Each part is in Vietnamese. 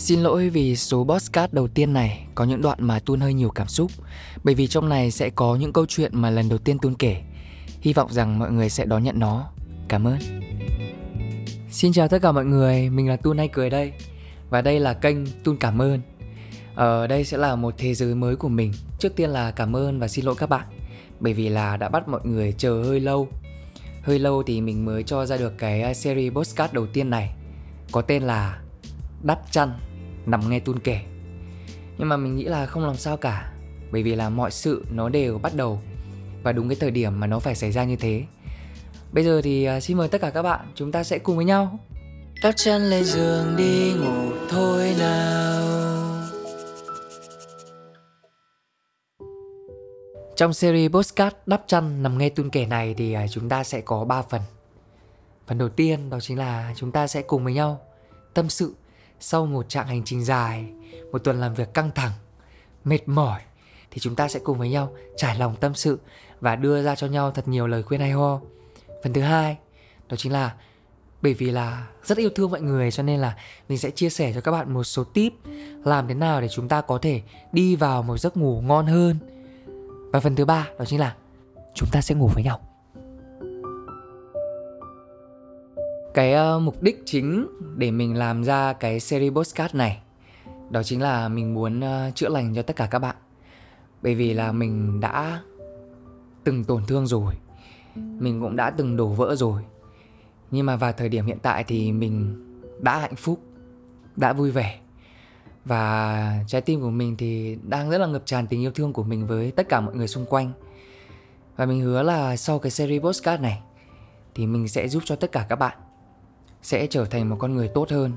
Xin lỗi vì số podcast đầu tiên này có những đoạn mà tuân hơi nhiều cảm xúc Bởi vì trong này sẽ có những câu chuyện mà lần đầu tiên tuân kể. Hy vọng rằng mọi người sẽ đón nhận nó. Cảm ơn. Xin chào tất cả mọi người, mình là Tuân hay cười đây. Và đây là kênh Tuân cảm ơn. Ở đây sẽ là một thế giới mới của mình. Trước tiên là cảm ơn và xin lỗi các bạn Bởi vì là đã bắt mọi người chờ hơi lâu. Hơi lâu thì mình mới cho ra được cái series podcast đầu tiên này Có tên là Đắp chăn nằm nghe tuôn kể nhưng mà mình nghĩ là không làm sao cả bởi vì là mọi sự nó đều bắt đầu và đúng cái thời điểm mà nó phải xảy ra như thế. Bây giờ thì à, xin mời tất cả các bạn chúng ta sẽ cùng với nhau. Đắp chân lên giường đi ngủ thôi nào. Trong series postcard đắp chăn nằm nghe tuôn kể này thì à, chúng ta sẽ có 3 phần. Phần đầu tiên đó chính là chúng ta sẽ cùng với nhau tâm sự sau một trạng hành trình dài, một tuần làm việc căng thẳng, mệt mỏi thì chúng ta sẽ cùng với nhau trải lòng tâm sự và đưa ra cho nhau thật nhiều lời khuyên hay ho. Phần thứ hai, đó chính là bởi vì là rất yêu thương mọi người cho nên là mình sẽ chia sẻ cho các bạn một số tip làm thế nào để chúng ta có thể đi vào một giấc ngủ ngon hơn. Và phần thứ ba đó chính là chúng ta sẽ ngủ với nhau. Cái uh, mục đích chính để mình làm ra cái series postcard này đó chính là mình muốn uh, chữa lành cho tất cả các bạn. Bởi vì là mình đã từng tổn thương rồi. Mình cũng đã từng đổ vỡ rồi. Nhưng mà vào thời điểm hiện tại thì mình đã hạnh phúc, đã vui vẻ. Và trái tim của mình thì đang rất là ngập tràn tình yêu thương của mình với tất cả mọi người xung quanh. Và mình hứa là sau cái series postcard này thì mình sẽ giúp cho tất cả các bạn sẽ trở thành một con người tốt hơn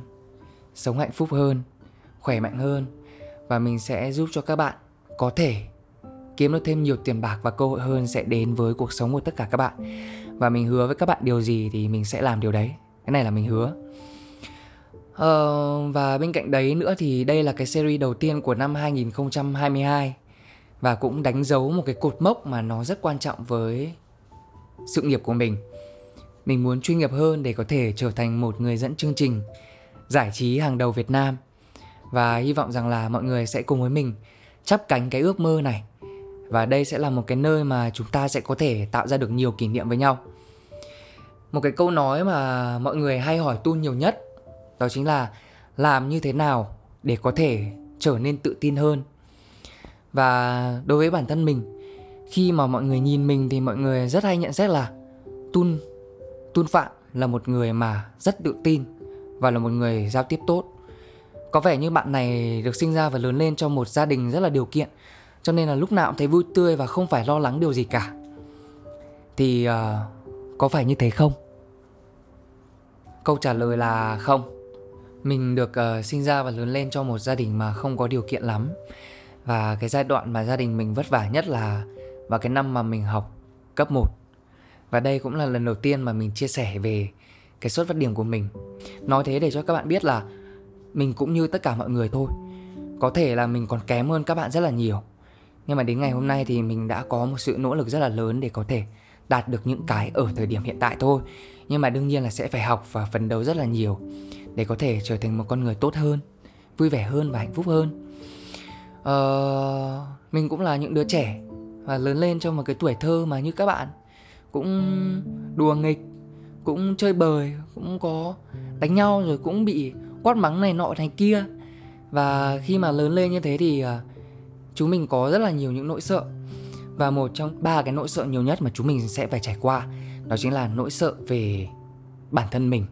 sống hạnh phúc hơn khỏe mạnh hơn và mình sẽ giúp cho các bạn có thể kiếm được thêm nhiều tiền bạc và cơ hội hơn sẽ đến với cuộc sống của tất cả các bạn. Và mình hứa với các bạn điều gì thì mình sẽ làm điều đấy. Cái này là mình hứa. Ờ, và bên cạnh đấy nữa thì đây là cái series đầu tiên của năm 2022 và cũng đánh dấu một cái cột mốc mà nó rất quan trọng với sự nghiệp của mình mình muốn chuyên nghiệp hơn để có thể trở thành một người dẫn chương trình, giải trí hàng đầu Việt Nam. Và hy vọng rằng là mọi người sẽ cùng với mình chắp cánh cái ước mơ này. Và đây sẽ là một cái nơi mà chúng ta sẽ có thể tạo ra được nhiều kỷ niệm với nhau. Một cái câu nói mà mọi người hay hỏi tu nhiều nhất, đó chính là làm như thế nào để có thể trở nên tự tin hơn? Và đối với bản thân mình, khi mà mọi người nhìn mình thì mọi người rất hay nhận xét là tun Tun Phạm là một người mà rất tự tin và là một người giao tiếp tốt. Có vẻ như bạn này được sinh ra và lớn lên trong một gia đình rất là điều kiện cho nên là lúc nào cũng thấy vui tươi và không phải lo lắng điều gì cả. Thì uh, có phải như thế không? Câu trả lời là không. Mình được uh, sinh ra và lớn lên trong một gia đình mà không có điều kiện lắm. Và cái giai đoạn mà gia đình mình vất vả nhất là vào cái năm mà mình học cấp 1 và đây cũng là lần đầu tiên mà mình chia sẻ về cái xuất phát điểm của mình. Nói thế để cho các bạn biết là mình cũng như tất cả mọi người thôi. Có thể là mình còn kém hơn các bạn rất là nhiều. Nhưng mà đến ngày hôm nay thì mình đã có một sự nỗ lực rất là lớn để có thể đạt được những cái ở thời điểm hiện tại thôi. Nhưng mà đương nhiên là sẽ phải học và phấn đấu rất là nhiều Để có thể trở thành một con người tốt hơn Vui vẻ hơn và hạnh phúc hơn. Ờ, Mình cũng là những đứa trẻ Và lớn lên trong một cái tuổi thơ mà như các bạn cũng đùa nghịch cũng chơi bời cũng có đánh nhau rồi cũng bị quát mắng này nọ này kia. Và khi mà lớn lên như thế thì uh, chúng mình có rất là nhiều những nỗi sợ. Và một trong ba cái nỗi sợ nhiều nhất mà chúng mình sẽ phải trải qua đó chính là nỗi sợ về bản thân mình.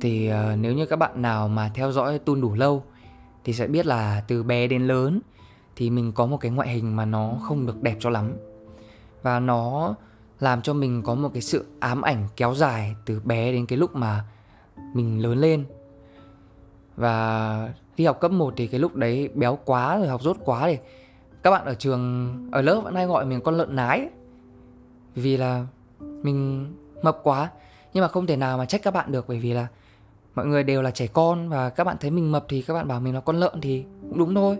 Thì uh, nếu như các bạn nào mà theo dõi tun đủ lâu thì sẽ biết là từ bé đến lớn thì mình có một cái ngoại hình mà nó không được đẹp cho lắm. Và nó làm cho mình có một cái sự ám ảnh kéo dài từ bé đến cái lúc mà mình lớn lên. Và đi học cấp 1 thì cái lúc đấy béo quá rồi, học rốt quá thì các bạn ở trường, ở lớp vẫn hay gọi mình con lợn nái vì là mình mập quá, nhưng mà không thể nào mà trách các bạn được bởi vì là mọi người đều là trẻ con và các bạn thấy mình mập thì các bạn bảo mình là con lợn thì cũng đúng thôi.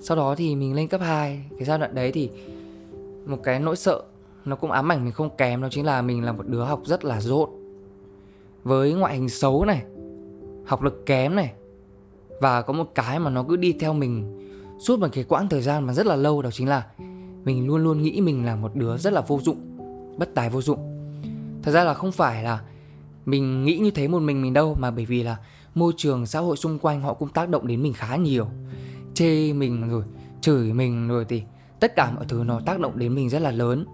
Sau đó thì mình lên cấp 2 cái giai đoạn đấy thì một cái nỗi sợ nó cũng ám ảnh mình không kém, đó chính là mình là một đứa học rất là dốt với ngoại hình xấu này, học lực kém này, và có một cái mà nó cứ đi theo mình suốt một cái quãng thời gian mà rất là lâu, đó chính là mình luôn luôn nghĩ mình là một đứa rất là vô dụng, bất tài vô dụng. Thật ra là không phải là mình nghĩ như thế một mình mình đâu, mà bởi vì là môi trường xã hội xung quanh họ cũng tác động đến mình khá nhiều. Chê mình rồi, chửi mình rồi thì tất cả mọi thứ nó tác động đến mình rất là lớn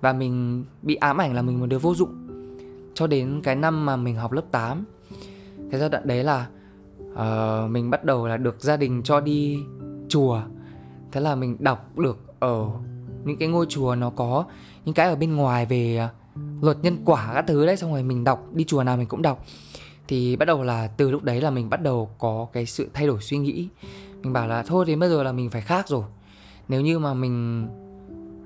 và mình bị ám ảnh là mình một đứa vô dụng. Cho đến cái năm mà mình học lớp 8 cái giai đoạn đấy là uh, mình bắt đầu là được gia đình cho đi chùa. Thế là mình đọc được ở những cái ngôi chùa nó có những cái ở bên ngoài về ờ, luật nhân quả các thứ đấy xong rồi mình đọc đi chùa nào mình cũng đọc. Thì bắt đầu là từ lúc đấy là mình bắt đầu có cái sự thay đổi suy nghĩ. Mình bảo là thôi thì bây giờ là mình phải khác rồi. Nếu như mà mình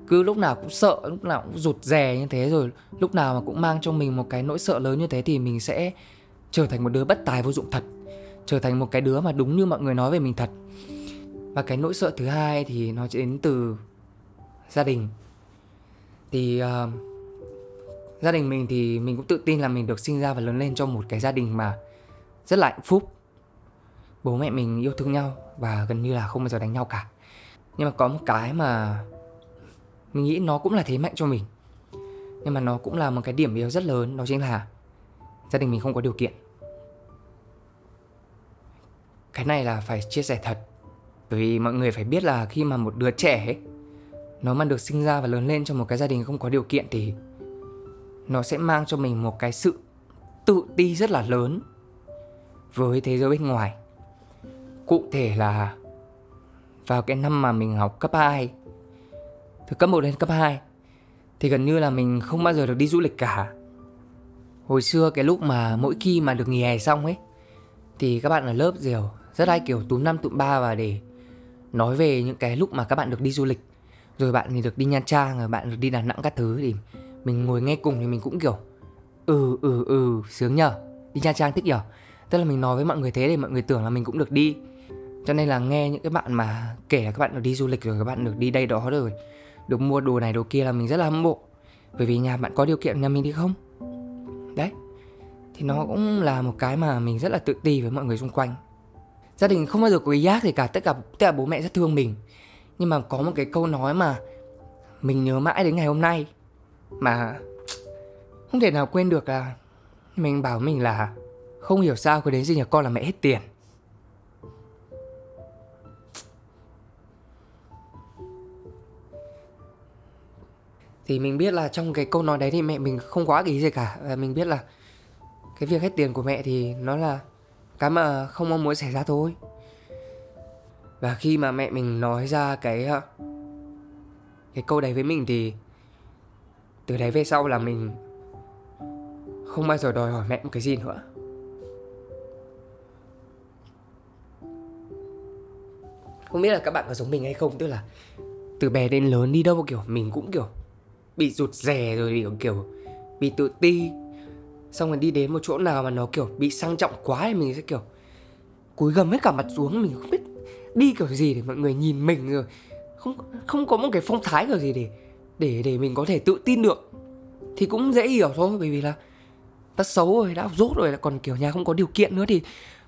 cứ lúc nào cũng sợ lúc nào cũng rụt rè như thế rồi lúc nào mà cũng mang trong mình một cái nỗi sợ lớn như thế thì mình sẽ trở thành một đứa bất tài vô dụng thật trở thành một cái đứa mà đúng như mọi người nói về mình thật. Và cái nỗi sợ thứ hai thì nó đến từ gia đình. Thì uh, gia đình mình thì mình cũng tự tin là mình được sinh ra và lớn lên trong một cái gia đình mà rất là hạnh phúc. Bố mẹ mình yêu thương nhau và gần như là không bao giờ đánh nhau cả. Nhưng mà có một cái mà mình nghĩ nó cũng là thế mạnh cho mình. Nhưng mà nó cũng là một cái điểm yếu rất lớn đó chính là gia đình mình không có điều kiện. Cái này là phải chia sẻ thật bởi vì mọi người phải biết là khi mà một đứa trẻ ấy, nó mà được sinh ra và lớn lên trong một cái gia đình không có điều kiện thì nó sẽ mang cho mình một cái sự tự ti rất là lớn với thế giới bên ngoài. Cụ thể là vào cái năm mà mình học cấp 2 từ cấp 1 đến cấp 2 thì gần như là mình không bao giờ được đi du lịch cả. Hồi xưa cái lúc mà mỗi khi mà được nghỉ hè xong ấy, thì các bạn ở lớp diều rất hay kiểu túm năm tụm ba và để nói về những cái lúc mà các bạn được đi du lịch. Rồi bạn thì được đi nha trang, rồi bạn được đi đà nẵng các thứ thì mình ngồi nghe cùng thì mình cũng kiểu ừ ừ ừ sướng nhở đi nha trang thích nhở tức là mình nói với mọi người thế để mọi người tưởng là mình cũng được đi. Cho nên là nghe những cái bạn mà kể là các bạn được đi du lịch rồi, các bạn được đi đây đó rồi được mua đồ này đồ kia là mình rất là hâm mộ. Bởi vì nhà bạn có điều kiện nhà mình đi không? Đấy. Thì nó cũng là một cái mà mình rất là tự ti với mọi người xung quanh. Gia đình không bao giờ có ý ác gì cả, tất cả tất cả bố mẹ rất thương mình. Nhưng mà có một cái câu nói mà mình nhớ mãi đến ngày hôm nay mà không thể nào quên được là mình bảo mình là không hiểu sao cứ đến sinh nhật con là mẹ hết tiền. Thì mình biết là trong cái câu nói đấy thì mẹ mình không có ác ý gì cả. Và mình biết là cái việc hết tiền của mẹ thì nó là cái mà không mong muốn xảy ra thôi. Và khi mà mẹ mình nói ra cái ờ, cái câu đấy với mình thì từ đấy về sau là mình không bao giờ đòi hỏi mẹ một cái gì nữa. Không biết là các bạn có giống mình hay không, tức là từ bé đến lớn đi đâu, kiểu, mình cũng, kiểu bị rụt rè rồi kiểu, kiểu bị tự ti. Xong rồi đi đến một chỗ nào mà nó kiểu bị sang trọng quá thì mình sẽ kiểu cúi gầm hết cả mặt xuống mình không biết đi kiểu gì để mọi người nhìn mình rồi. Không không có một cái phong thái kiểu gì để để để mình có thể tự tin được. Thì cũng dễ hiểu thôi bởi vì là ta xấu rồi đã rốt rồi là còn kiểu nhà không có điều kiện nữa thì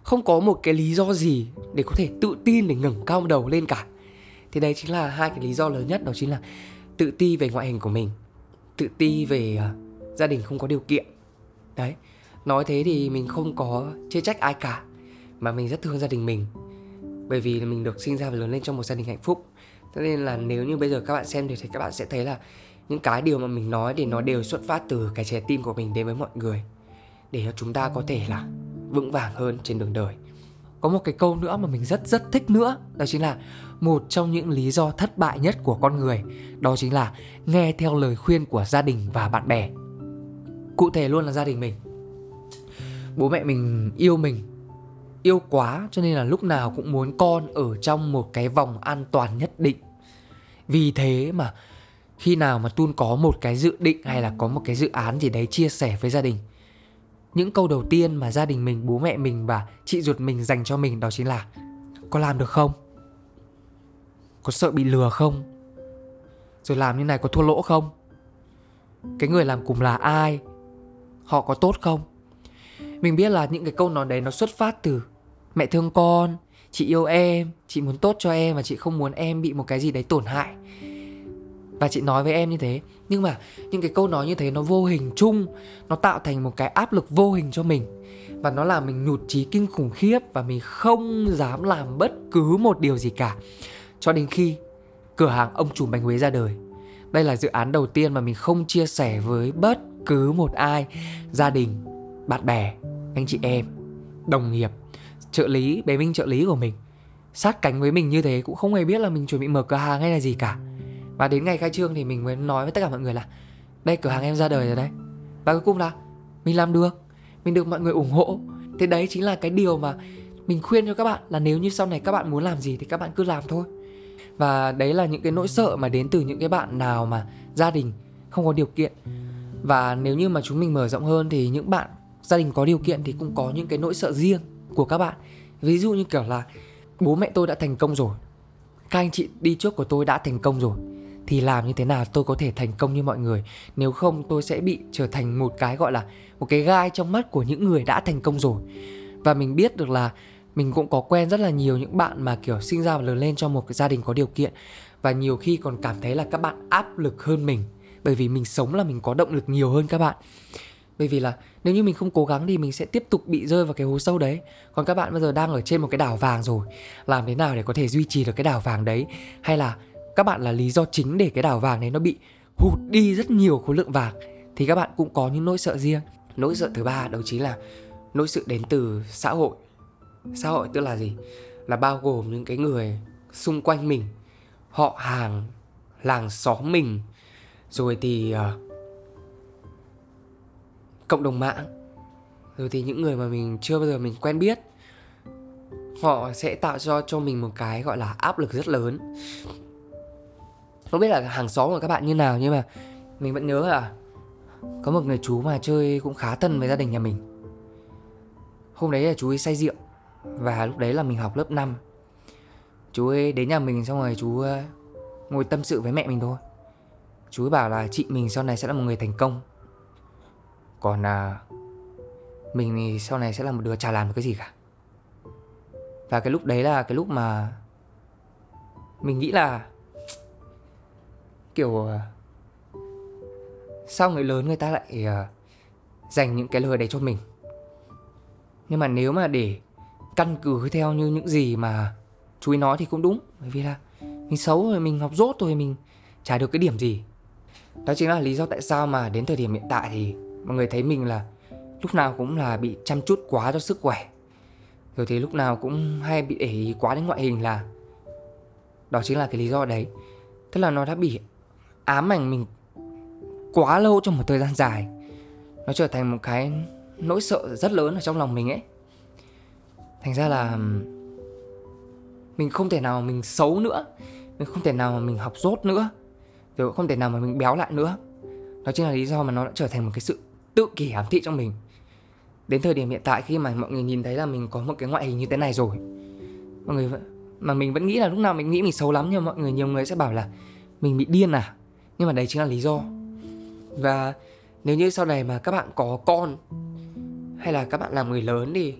không có một cái lý do gì để có thể tự tin để ngẩng cao đầu lên cả. Thì đây chính là hai cái lý do lớn nhất đó chính là tự ti về ngoại hình của mình tự ti về uh, gia đình không có điều kiện. Đấy nói thế thì mình không có chê trách ai cả mà mình rất thương gia đình mình. Bởi vì mình được sinh ra và lớn lên trong một gia đình hạnh phúc. Cho nên là nếu như bây giờ các bạn xem thì các bạn sẽ thấy là những cái điều mà mình nói thì nó đều xuất phát từ cái trái tim của mình đến với mọi người để cho chúng ta có thể là vững vàng hơn trên đường đời. Có một cái câu nữa mà mình rất rất thích nữa đó chính là một trong những lý do thất bại nhất của con người, đó chính là nghe theo lời khuyên của gia đình và bạn bè. Cụ thể luôn là gia đình mình. Bố mẹ mình yêu mình, yêu quá cho nên là lúc nào cũng muốn con ở trong một cái vòng an toàn nhất định. Vì thế mà khi nào mà tun có một cái dự định hay là có một cái dự án gì đấy chia sẻ với gia đình, những câu đầu tiên mà gia đình mình, bố mẹ mình và chị ruột mình dành cho mình đó chính là có làm được không? Có sợ bị lừa không? Rồi làm như này có thua lỗ không? Cái người làm cùng là ai? Họ có tốt không? Mình biết là những cái câu nói đấy nó xuất phát từ mẹ thương con, chị yêu em, chị muốn tốt cho em và chị không muốn em bị một cái gì đấy tổn hại. Và chị nói với em như thế. Nhưng mà những cái câu nói như thế nó vô hình chung, nó tạo thành một cái áp lực vô hình cho mình. Và nó làm mình nhụt chí kinh khủng khiếp và mình không dám làm bất cứ một điều gì cả cho đến khi cửa hàng ông chủ bánh Huế ra đời. Đây là dự án đầu tiên mà mình không chia sẻ với bất cứ một ai, gia đình, bạn bè, anh chị em, đồng nghiệp, trợ lý, bé minh trợ lý của mình. Sát cánh với mình như thế cũng không hề biết là mình chuẩn bị mở cửa hàng hay là gì cả. Và đến ngày khai trương thì mình mới nói với tất cả mọi người là, đây, cửa hàng em ra đời rồi đấy. Và cuối cùng là, mình làm được, mình được mọi người ủng hộ. Thế đấy chính là cái điều mà mình khuyên cho các bạn là nếu như sau này các bạn muốn làm gì thì các bạn cứ làm thôi và đấy là những cái nỗi sợ mà đến từ những cái bạn nào mà gia đình không có điều kiện. Và nếu như mà chúng mình mở rộng hơn thì những bạn gia đình có điều kiện thì cũng có những cái nỗi sợ riêng của các bạn. Ví dụ như kiểu là, bố mẹ tôi đã thành công rồi, các anh chị đi trước của tôi đã thành công rồi, thì làm như thế nào tôi có thể thành công như mọi người? Nếu không, tôi sẽ bị trở thành một cái, gọi là, một cái gai trong mắt của những người đã thành công rồi. Và mình biết được là mình cũng có quen rất là nhiều những bạn mà, kiểu, sinh ra và lớn lên trong một cái gia đình có điều kiện. Và nhiều khi còn cảm thấy là các bạn áp lực hơn mình, bởi vì mình sống là mình có động lực nhiều hơn các bạn. Bởi vì là nếu như mình không cố gắng thì mình sẽ tiếp tục bị rơi vào cái hố sâu đấy. Còn các bạn bây giờ đang ở trên một cái đảo vàng rồi, làm thế nào để có thể duy trì được cái đảo vàng đấy? Hay là các bạn là lý do chính để cái đảo vàng này nó bị hụt đi rất nhiều khối lượng vàng? Thì các bạn cũng có những nỗi sợ riêng. Nỗi sợ thứ ba đó chính là nỗi sợ đến từ xã hội xã hội tức là gì? Là bao gồm những cái người xung quanh mình. Họ hàng làng xóm mình. Rồi thì uh, cộng đồng mạng. Rồi thì những người mà mình chưa bao giờ mình quen biết. Họ sẽ tạo cho cho mình một cái gọi là áp lực rất lớn. Không biết là hàng xóm của các bạn như nào nhưng mà mình vẫn nhớ là có một người chú mà chơi cũng khá thân với gia đình nhà mình. Hôm đấy là chú ấy say rượu và lúc đấy là mình học lớp 5 chú ấy đến nhà mình xong rồi chú ờ, ngồi tâm sự với mẹ mình thôi. Chú ấy bảo là chị mình sau này sẽ là một người thành công. Còn à, mình thì sau này sẽ là một đứa chả làm được cái gì cả. Và cái lúc đấy là cái lúc mà mình nghĩ là kiểu ờ, sao người lớn người ta lại uh, dành những cái lời đấy cho mình? Nhưng mà nếu mà để căn cứ theo như những gì mà chú ấy nói thì cũng đúng. Bởi vì là mình xấu rồi, mình học dốt rồi, mình chả được cái điểm gì. Đó chính là lý do tại sao mà đến thời điểm hiện tại thì mọi người thấy mình là lúc nào cũng là bị chăm chút quá cho sức khỏe. Rồi thì lúc nào cũng hay bị để ý quá đến ngoại hình là đó chính là cái lý do đấy. Tức là nó đã bị ám ảnh mình quá lâu trong một thời gian dài. Nó trở thành một cái nỗi sợ rất lớn ở trong lòng mình ấy thành ra là mình không thể nào mình xấu nữa. Mình không thể nào mà mình học dốt nữa. Rồi không thể nào mà mình béo lại nữa. Đó chính là lý do mà nó đã trở thành một cái sự tự kỷ ám thị trong mình. Đến thời điểm hiện tại khi mà mọi người nhìn thấy là mình có một cái ngoại hình như thế này rồi, mọi người vẫn, mà mình vẫn nghĩ là lúc nào mình nghĩ mình xấu lắm nhưng mà mọi người, nhiều người sẽ bảo là mình bị điên à? Nhưng mà đấy chính là lý do. Và nếu như sau này mà các bạn có con hay là các bạn làm người lớn thì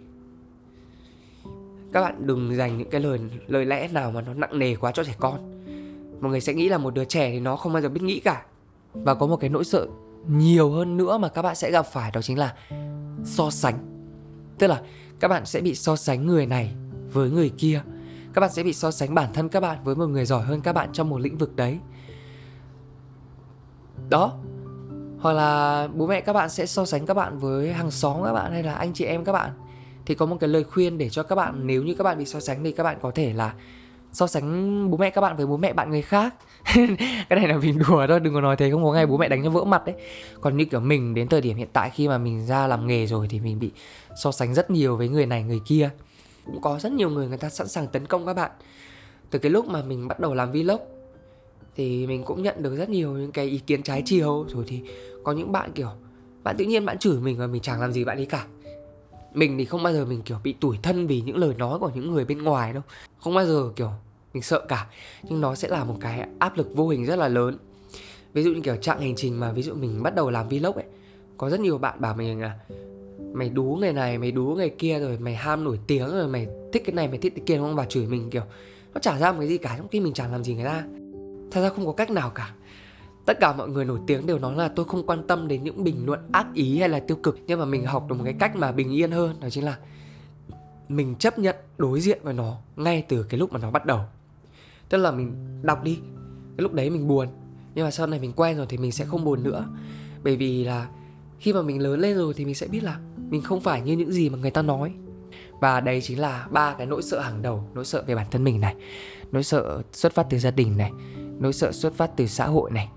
các bạn đừng dành những cái lời lời lẽ nào mà nó nặng nề quá cho trẻ con. Mọi người sẽ nghĩ là một đứa trẻ thì nó không bao giờ biết nghĩ cả. Và có một cái nỗi sợ nhiều hơn nữa mà các bạn sẽ gặp phải, đó chính là so sánh. Tức là các bạn sẽ bị so sánh người này với người kia. Các bạn sẽ bị so sánh bản thân các bạn với một người giỏi hơn các bạn trong một lĩnh vực đấy. Đó. Hoặc là bố mẹ các bạn sẽ so sánh các bạn với hàng xóm các bạn hay là anh chị em các bạn thì có một cái lời khuyên để cho các bạn nếu như các bạn bị so sánh thì các bạn có thể là so sánh bố mẹ các bạn với bố mẹ bạn người khác. Cái này là mình đùa thôi đừng có nói thế không có ngày bố mẹ đánh cho vỡ mặt đấy còn như kiểu mình đến thời điểm hiện tại khi mà mình ra làm nghề rồi thì mình bị so sánh rất nhiều với người này người kia. Cũng có rất nhiều người người ta sẵn sàng tấn công các bạn. Từ cái lúc mà mình bắt đầu làm vlog thì mình cũng nhận được rất nhiều những cái ý kiến trái chiều. Rồi thì có những bạn kiểu bạn tự nhiên bạn chửi mình và mình chẳng làm gì bạn ấy cả mình thì không bao giờ mình, kiểu, bị tủi thân vì những lời nói của những người bên ngoài đâu. Không bao giờ, kiểu, mình sợ cả. Nhưng nó sẽ là một cái áp lực vô hình rất là lớn. Ví dụ như, kiểu chặng hành trình mà ví dụ mình bắt đầu làm vlog ấy, có rất nhiều bạn bảo mình là, mày đú người này, mày đú người kia rồi, mày ham nổi tiếng rồi, mày thích thích cái này, mày thích cái kia đúng không? Và chửi mình, kiểu, nó chả ra một cái gì cả, trong khi mình chẳng làm gì người ta. Thật ra không có cách nào cả tất cả mọi người nổi tiếng đều nói là tôi không quan tâm đến những bình luận ác ý hay là tiêu cực, nhưng mà mình học được một cái cách mà bình yên hơn, đó chính là mình chấp nhận đối diện với nó ngay từ cái lúc mà nó bắt đầu. Tức là mình đọc đi, cái lúc đấy mình buồn, nhưng mà sau này mình quen rồi thì mình sẽ không buồn nữa. Bởi vì là khi mà mình lớn lên rồi thì mình sẽ biết là mình không phải như những gì mà người ta nói. Và đấy chính là ba cái nỗi sợ hàng đầu, nỗi sợ về bản thân mình này, nỗi sợ xuất phát từ gia đình này, nỗi sợ xuất phát từ xã hội này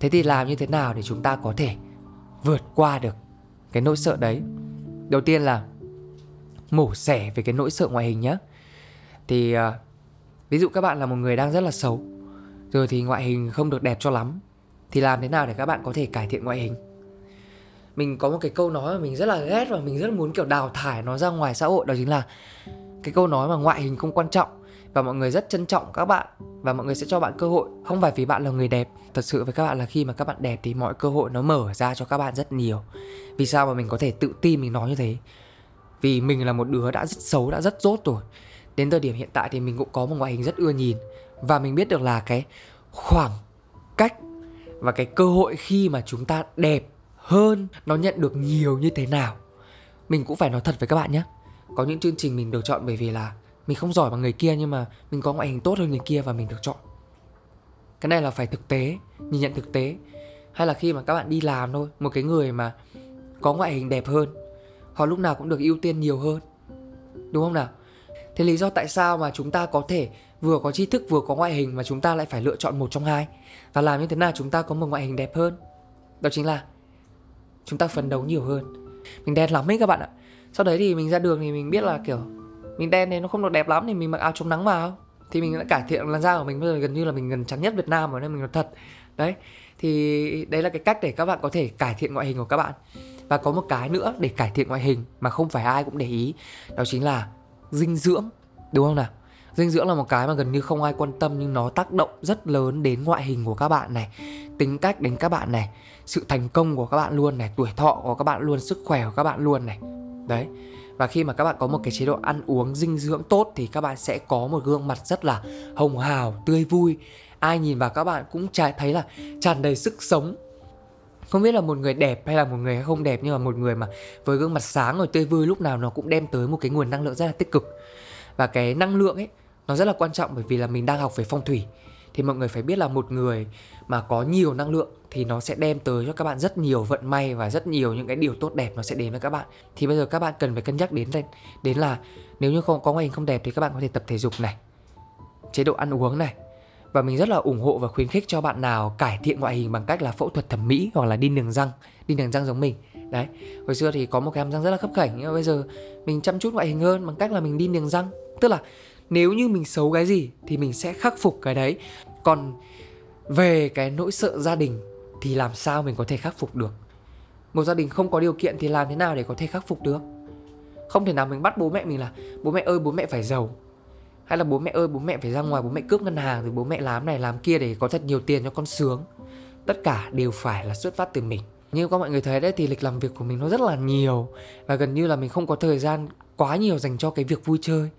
thế thì làm như thế nào để chúng ta có thể vượt qua được cái nỗi sợ đấy? Đầu tiên là mổ xẻ về cái nỗi sợ ngoại hình nhé thì uh, ví dụ các bạn là một người đang rất là xấu rồi thì ngoại hình không được đẹp cho lắm thì làm thế nào để các bạn có thể cải thiện ngoại hình? Mình có một cái câu nói mà mình rất là ghét và mình rất muốn kiểu đào thải nó ra ngoài xã hội đó chính là cái câu nói mà ngoại hình không quan trọng và mọi người rất trân trọng các bạn. Và mọi người sẽ cho bạn cơ hội. Không phải vì bạn là người đẹp. Thật sự với các bạn là khi mà các bạn đẹp thì mọi cơ hội nó mở ra cho các bạn rất nhiều. Vì sao mà mình có thể tự tin mình nói như thế? Vì mình là một đứa đã rất xấu, đã rất dốt rồi. Đến thời điểm hiện tại thì mình cũng có một ngoại hình rất ưa nhìn. Và mình biết được là cái khoảng cách và cái cơ hội khi mà chúng ta đẹp hơn nó nhận được nhiều như thế nào. Mình cũng phải nói thật với các bạn nhé. Có những chương trình mình được chọn bởi vì là mình không giỏi bằng người kia nhưng mà mình có ngoại hình tốt hơn người kia và mình được chọn. Cái này là phải thực tế, nhìn nhận thực tế. Hay là khi mà các bạn đi làm thôi, một cái người mà có ngoại hình đẹp hơn, họ lúc nào cũng được ưu tiên nhiều hơn. Đúng không nào? Thế lý do tại sao mà chúng ta có thể vừa có tri thức, vừa có ngoại hình mà chúng ta lại phải lựa chọn một trong hai? Và làm như thế nào chúng ta có một ngoại hình đẹp hơn? Đó chính là chúng ta phấn đấu nhiều hơn. Mình đen lắm ấy các bạn ạ. Sau đấy thì mình ra đường thì mình biết là, kiểu mình đen thì nó không được đẹp lắm, thì mình mặc áo chống nắng vào. Thì mình đã cải thiện làn da của mình, bây giờ gần như là mình gần trắng nhất Việt Nam rồi, nên mình nói thật. Đấy, thì đấy là cái cách để các bạn có thể cải thiện ngoại hình của các bạn. Và có một cái nữa để cải thiện ngoại hình mà không phải ai cũng để ý, đó chính là dinh dưỡng, đúng không nào? Dinh dưỡng là một cái mà gần như không ai quan tâm, nhưng nó tác động rất lớn đến ngoại hình của các bạn này, tính cách đến các bạn này, sự thành công của các bạn luôn này, tuổi thọ của các bạn luôn, sức khỏe của các bạn luôn này. Đấy và khi mà các bạn có một cái chế độ ăn uống dinh dưỡng tốt thì các bạn sẽ có một gương mặt rất là hồng hào, tươi vui. Ai nhìn vào các bạn cũng trải thấy là tràn đầy sức sống. Không biết là một người đẹp hay là một người không đẹp, nhưng mà một người mà với gương mặt sáng rồi tươi vui lúc nào nó cũng đem tới một cái nguồn năng lượng rất là tích cực. Và cái năng lượng ấy, nó rất là quan trọng bởi vì là mình đang học về phong thủy thì mọi người phải biết là một người mà có nhiều năng lượng thì nó sẽ đem tới cho các bạn rất nhiều vận may và rất nhiều những cái điều tốt đẹp nó sẽ đến với các bạn. Thì bây giờ các bạn cần phải cân nhắc đến đến là nếu như không, có ngoại hình không đẹp thì các bạn có thể tập thể dục này, chế độ ăn uống này. Và mình rất là ủng hộ và khuyến khích cho bạn nào cải thiện ngoại hình bằng cách là phẫu thuật thẩm mỹ hoặc là đi niềng răng, đi niềng răng giống mình. Đấy, hồi xưa thì có một cái hàm răng rất là khấp khảnh nhưng mà bây giờ mình chăm chút ngoại hình hơn bằng cách là mình đi niềng răng. Tức là nếu như mình xấu cái gì thì mình sẽ khắc phục cái đấy. Còn về cái nỗi sợ gia đình thì làm sao mình có thể khắc phục được? Một gia đình không có điều kiện thì làm thế nào để có thể khắc phục được? Không thể nào mình bắt bố mẹ mình là, bố mẹ ơi, bố mẹ phải giàu. Hay là, bố mẹ ơi, bố mẹ phải ra ngoài, bố mẹ cướp ngân hàng rồi bố mẹ làm này, làm kia để có thật nhiều tiền cho con sướng. Tất cả đều phải là xuất phát từ mình. Như các mọi người thấy đấy, thì lịch làm việc của mình nó rất là nhiều và gần như là mình không có thời gian quá nhiều dành cho cái việc vui chơi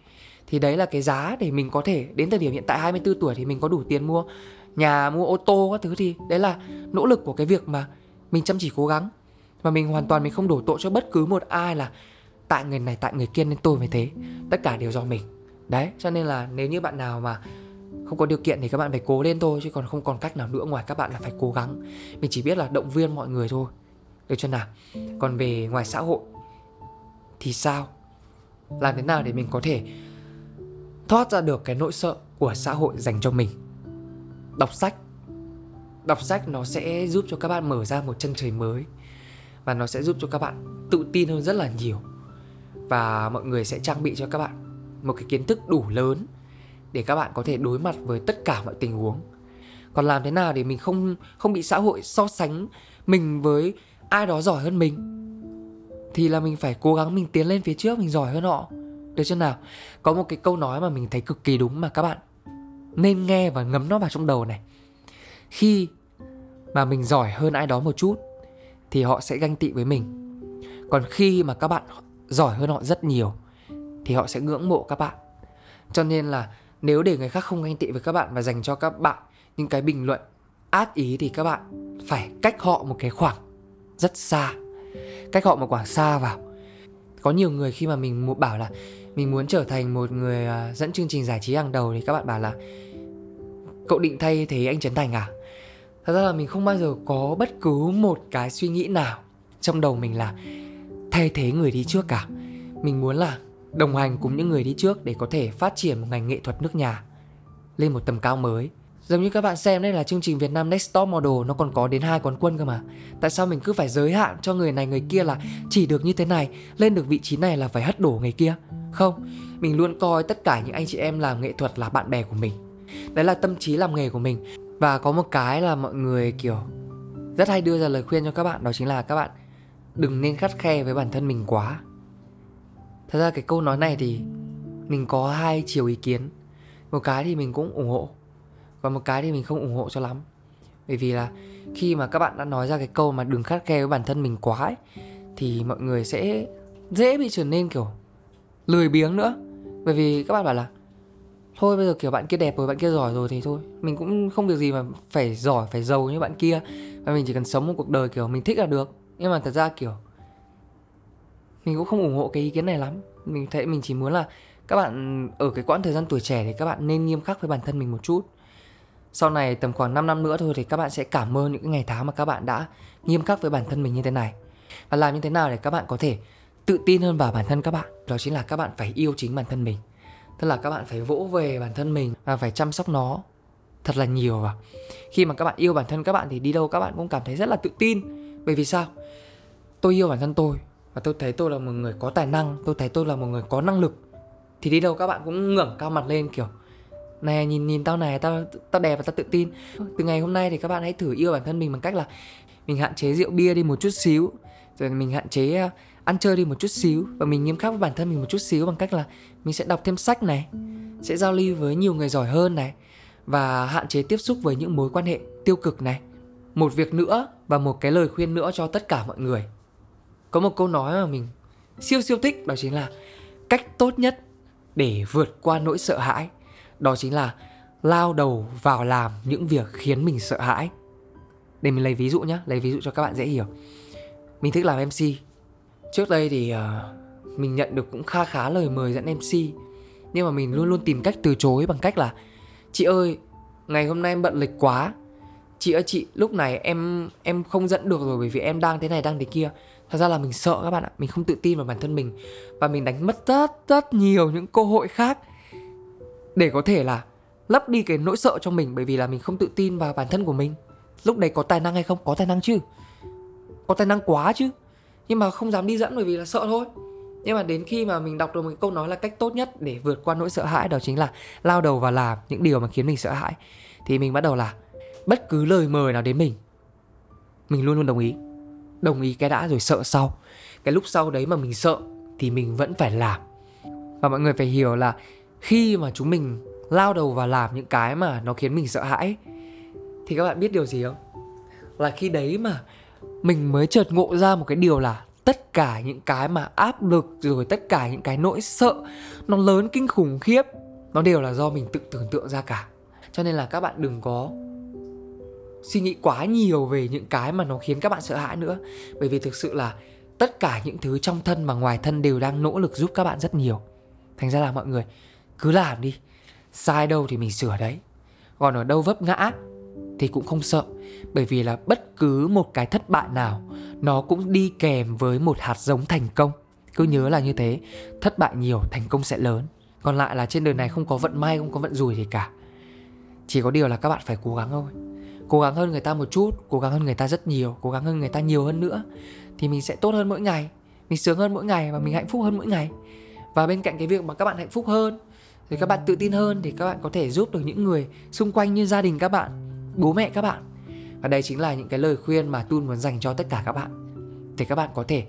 thì đấy là cái giá để mình có thể, đến thời điểm hiện tại 24 tuổi thì mình có đủ tiền mua nhà, mua ô tô các thứ thì đấy là nỗ lực của cái việc mà mình chăm chỉ cố gắng. Và mình hoàn toàn mình không đổ tội cho bất cứ một ai là tại người này, tại người kia nên tôi mới thế. Tất cả đều do mình. Đấy, cho nên là nếu như bạn nào mà không có điều kiện thì các bạn phải cố lên thôi, chứ còn không còn cách nào nữa ngoài các bạn là phải cố gắng. Mình chỉ biết là động viên mọi người thôi. Được chưa nào? Còn về ngoài xã hội thì sao? Làm thế nào để mình có thể thoát ra được cái nỗi sợ của xã hội dành cho mình. Đọc sách. Đọc sách nó sẽ giúp cho các bạn mở ra một chân trời mới và nó sẽ giúp cho các bạn tự tin hơn rất là nhiều. Và mọi người sẽ trang bị cho các bạn một cái kiến thức đủ lớn để các bạn có thể đối mặt với tất cả mọi tình huống. Còn làm thế nào để mình không không bị xã hội so sánh mình với ai đó giỏi hơn mình? Thì là mình phải cố gắng mình tiến lên phía trước, mình giỏi hơn họ được chưa nào? Có một cái câu nói mà mình thấy cực kỳ đúng mà các bạn. Nên nghe và ngấm nó vào trong đầu này. Khi mà mình giỏi hơn ai đó một chút, thì họ sẽ ganh tị với mình. Còn khi mà các bạn giỏi hơn họ rất nhiều, thì họ sẽ ngưỡng mộ các bạn. Cho nên là nếu để người khác không ganh tị với các bạn và dành cho các bạn những cái bình luận ác ý, thì các bạn phải cách họ một cái khoảng rất xa. Cách họ một khoảng xa vào có nhiều người khi mà mình bảo là mình muốn trở thành một người à, dẫn chương trình giải trí hàng đầu thì các bạn bảo là, cậu định thay thế anh Trấn Thành à? Thật ra là mình không bao giờ có bất cứ một cái suy nghĩ nào trong đầu mình là thay thế người đi trước cả. Mình muốn là đồng hành cùng những người đi trước để có thể phát triển một ngành nghệ thuật nước nhà lên một tầm cao mới. Giống như các bạn xem đây là chương trình Việt Nam Next Top Model nó còn có đến hai quán quân cơ mà. Tại sao mình cứ phải giới hạn cho người này người kia là chỉ được như thế này, lên được vị trí này là phải hất đổ người kia? Không, mình luôn coi tất cả những anh chị em làm nghệ thuật là bạn bè của mình. Đấy là tâm trí làm nghề của mình. Và có một cái là mọi người kiểu rất hay đưa ra lời khuyên cho các bạn đó chính là các bạn đừng nên khắt khe với bản thân mình quá. Thật ra cái câu nói này thì mình có hai chiều ý kiến. Một cái thì mình cũng ủng hộ và một cái thì mình không ủng hộ cho lắm. Bởi vì là khi mà các bạn đã nói ra cái câu mà đừng khắt khe với bản thân mình quá ấy, thì mọi người sẽ dễ bị trở nên kiểu lười biếng nữa. Bởi vì các bạn bảo là thôi bây giờ kiểu bạn kia đẹp rồi bạn kia giỏi rồi thì thôi. Mình cũng không việc gì mà phải giỏi phải giàu như bạn kia. Và mình chỉ cần sống một cuộc đời kiểu mình thích là được. Nhưng mà thật ra kiểu mình cũng không ủng hộ cái ý kiến này lắm. Mình thấy mình chỉ muốn là các bạn ở cái quãng thời gian tuổi trẻ thì các bạn nên nghiêm khắc với bản thân mình một chút sau này tầm khoảng 5 năm nữa thôi thì các bạn sẽ cảm ơn những cái ngày tháng mà các bạn đã nghiêm khắc với bản thân mình như thế này. Và làm như thế nào để các bạn có thể tự tin hơn vào bản thân các bạn. Đó chính là các bạn phải yêu chính bản thân mình. Tức là các bạn phải vỗ về bản thân mình và phải chăm sóc nó thật là nhiều và khi mà các bạn yêu bản thân các bạn thì đi đâu các bạn cũng cảm thấy rất là tự tin. Bởi vì sao? Tôi yêu bản thân tôi và tôi thấy tôi là một người có tài năng, tôi thấy tôi là một người có năng lực thì đi đâu các bạn cũng ngẩng cao mặt lên kiểu này nhìn nhìn tao này tao tao đẹp và tao tự tin. Từ ngày hôm nay thì các bạn hãy thử yêu bản thân mình bằng cách là mình hạn chế rượu bia đi một chút xíu rồi mình hạn chế à, ăn chơi đi một chút xíu và mình nghiêm khắc với bản thân mình một chút xíu bằng cách là mình sẽ đọc thêm sách này sẽ giao lưu với nhiều người giỏi hơn này và hạn chế tiếp xúc với những mối quan hệ tiêu cực này. Một việc nữa và một cái lời khuyên nữa cho tất cả mọi người. Có một câu nói mà mình siêu siêu thích đó chính là cách tốt nhất để vượt qua nỗi sợ hãi đó chính là lao đầu vào làm những việc khiến mình sợ hãi. Để mình lấy ví dụ nhé lấy ví dụ cho các bạn dễ hiểu. Mình thích làm mc trước đây thì uh, mình nhận được cũng kha khá lời mời dẫn mc nhưng mà mình luôn luôn tìm cách từ chối bằng cách là chị ơi ngày hôm nay em bận lịch quá. Chị ơi chị lúc này em em không dẫn được rồi bởi vì em đang thế này đang thế kia. Thật ra là mình sợ các bạn ạ mình không tự tin vào bản thân mình. Và mình đánh mất rất rất nhiều những cơ hội khác để có thể là lấp đi cái nỗi sợ trong mình bởi vì là mình không tự tin vào bản thân của mình. Lúc đấy có tài năng hay không? Có tài năng chứ. Có tài năng quá chứ. Nhưng mà không dám đi dẫn bởi vì là sợ thôi. Nhưng mà đến khi mà mình đọc được một cái câu nói là cách tốt nhất để vượt qua nỗi sợ hãi đó chính là lao đầu vào làm những điều mà khiến mình sợ hãi, thì mình bắt đầu là bất cứ lời mời nào đến mình mình luôn luôn đồng ý. Đồng ý cái đã rồi sợ sau. Cái lúc sau đấy mà mình sợ thì mình vẫn phải làm. Và mọi người phải hiểu là khi mà chúng mình lao đầu vào làm những cái mà nó khiến mình sợ hãi, thì các bạn biết điều gì không? Là khi đấy mà mình mới chợt ngộ ra một cái điều là tất cả những cái mà áp lực, rồi tất cả những cái nỗi sợ, nó lớn kinh khủng khiếp, nó đều là do mình tự tưởng tượng ra cả. Cho nên là các bạn đừng có suy nghĩ quá nhiều về những cái mà nó khiến các bạn sợ hãi nữa. Bởi vì thực sự là tất cả những thứ trong thân và ngoài thân đều đang nỗ lực giúp các bạn rất nhiều. Thành ra là mọi người cứ làm đi. Sai đâu thì mình sửa đấy. Còn ở đâu vấp ngã thì cũng không sợ. Bởi vì là bất cứ một cái thất bại nào, nó cũng đi kèm với một hạt giống thành công. Cứ nhớ là như thế, thất bại nhiều, thành công sẽ lớn. Còn lại là trên đời này không có vận may, không có vận rủi gì cả. Chỉ có điều là các bạn phải cố gắng thôi. Cố gắng hơn người ta một chút, cố gắng hơn người ta rất nhiều, cố gắng hơn người ta nhiều hơn nữa, thì mình sẽ tốt hơn mỗi ngày. Mình sướng hơn mỗi ngày và mình hạnh phúc hơn mỗi ngày. Và bên cạnh cái việc mà các bạn hạnh phúc hơn thì các bạn tự tin hơn thì các bạn có thể giúp được những người xung quanh như gia đình các bạn, bố mẹ các bạn. Và đây chính là những cái lời khuyên mà Tun muốn dành cho tất cả các bạn. Để các bạn có thể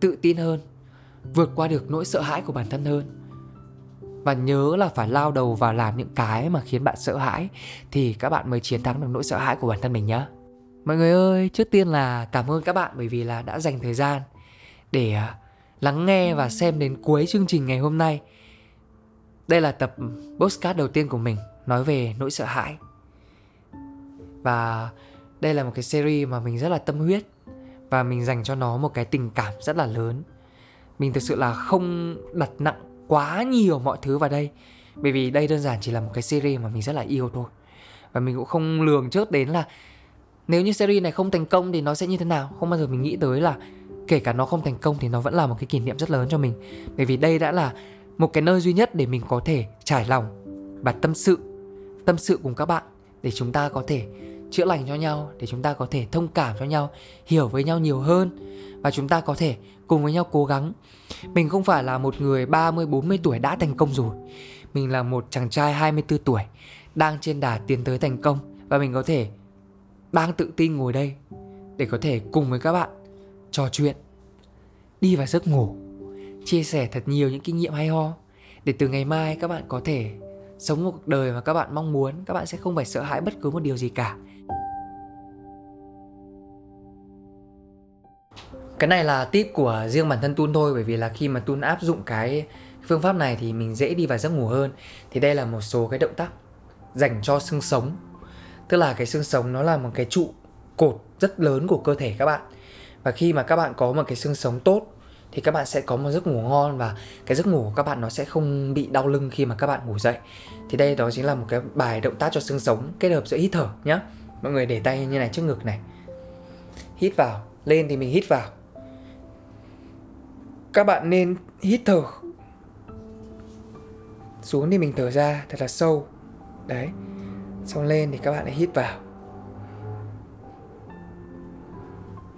tự tin hơn, vượt qua được nỗi sợ hãi của bản thân hơn. Và nhớ là phải lao đầu vào làm những cái mà khiến bạn sợ hãi thì các bạn mới chiến thắng được nỗi sợ hãi của bản thân mình nhé mọi người ơi, trước tiên là cảm ơn các bạn bởi vì là đã dành thời gian để à, lắng nghe và xem đến cuối chương trình ngày hôm nay. Đây là tập postcard đầu tiên của mình nói về nỗi sợ hãi. Và đây là một cái series mà mình rất là tâm huyết và mình dành cho nó một cái tình cảm rất là lớn. Mình thực sự là không đặt nặng quá nhiều mọi thứ vào đây, bởi vì đây đơn giản chỉ là một cái series mà mình rất là yêu thôi. Và mình cũng không lường trước đến là nếu như series này không thành công thì nó sẽ như thế nào. Không bao giờ mình nghĩ tới là kể cả nó không thành công thì nó vẫn là một cái kỷ niệm rất lớn cho mình. Bởi vì đây đã là một cái nơi duy nhất để mình có thể trải lòng và tâm sự tâm sự cùng các bạn để chúng ta có thể chữa lành cho nhau, để chúng ta có thể thông cảm cho nhau, hiểu với nhau nhiều hơn và chúng ta có thể cùng với nhau cố gắng. Mình không phải là một người 30 40 tuổi đã thành công rồi. Mình là một chàng trai 24 tuổi đang trên đà tiến tới thành công và mình có thể đang tự tin ngồi đây để có thể cùng với các bạn trò chuyện, đi vào giấc ngủ chia sẻ thật nhiều những kinh nghiệm hay ho để từ ngày mai các bạn có thể sống một cuộc đời mà các bạn mong muốn, các bạn sẽ không phải sợ hãi bất cứ một điều gì cả. Cái này là tip của riêng bản thân Tun thôi, bởi vì là khi mà Tun áp dụng cái phương pháp này thì mình dễ đi vào giấc ngủ hơn. Thì đây là một số cái động tác dành cho xương sống. Tức là cái xương sống nó là một cái trụ cột rất lớn của cơ thể các bạn. Và khi mà các bạn có một cái xương sống tốt thì các bạn sẽ có một giấc ngủ ngon và cái giấc ngủ của các bạn nó sẽ không bị đau lưng khi mà các bạn ngủ dậy. Thì đây đó chính là một cái bài động tác cho xương sống kết hợp giữa hít thở nhé mọi người để tay như này trước ngực này. Hít vào, lên thì mình hít vào. Các bạn nên hít thở xuống thì mình thở ra thật là sâu. Đấy. Xong lên thì các bạn lại hít vào.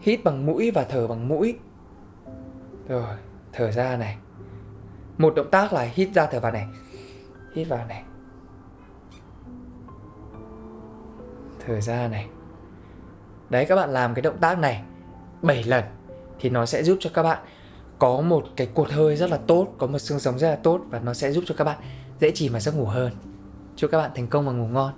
Hít bằng mũi và thở bằng mũi rồi, thở ra này. Một động tác là hít ra thở vào này. Hít vào này. Thở ra này. Đấy, các bạn làm cái động tác này 7 lần thì nó sẽ giúp cho các bạn có một cái cột hơi rất là tốt, có một xương sống rất là tốt và nó sẽ giúp cho các bạn dễ chìm và giấc ngủ hơn. Chúc các bạn thành công và ngủ ngon.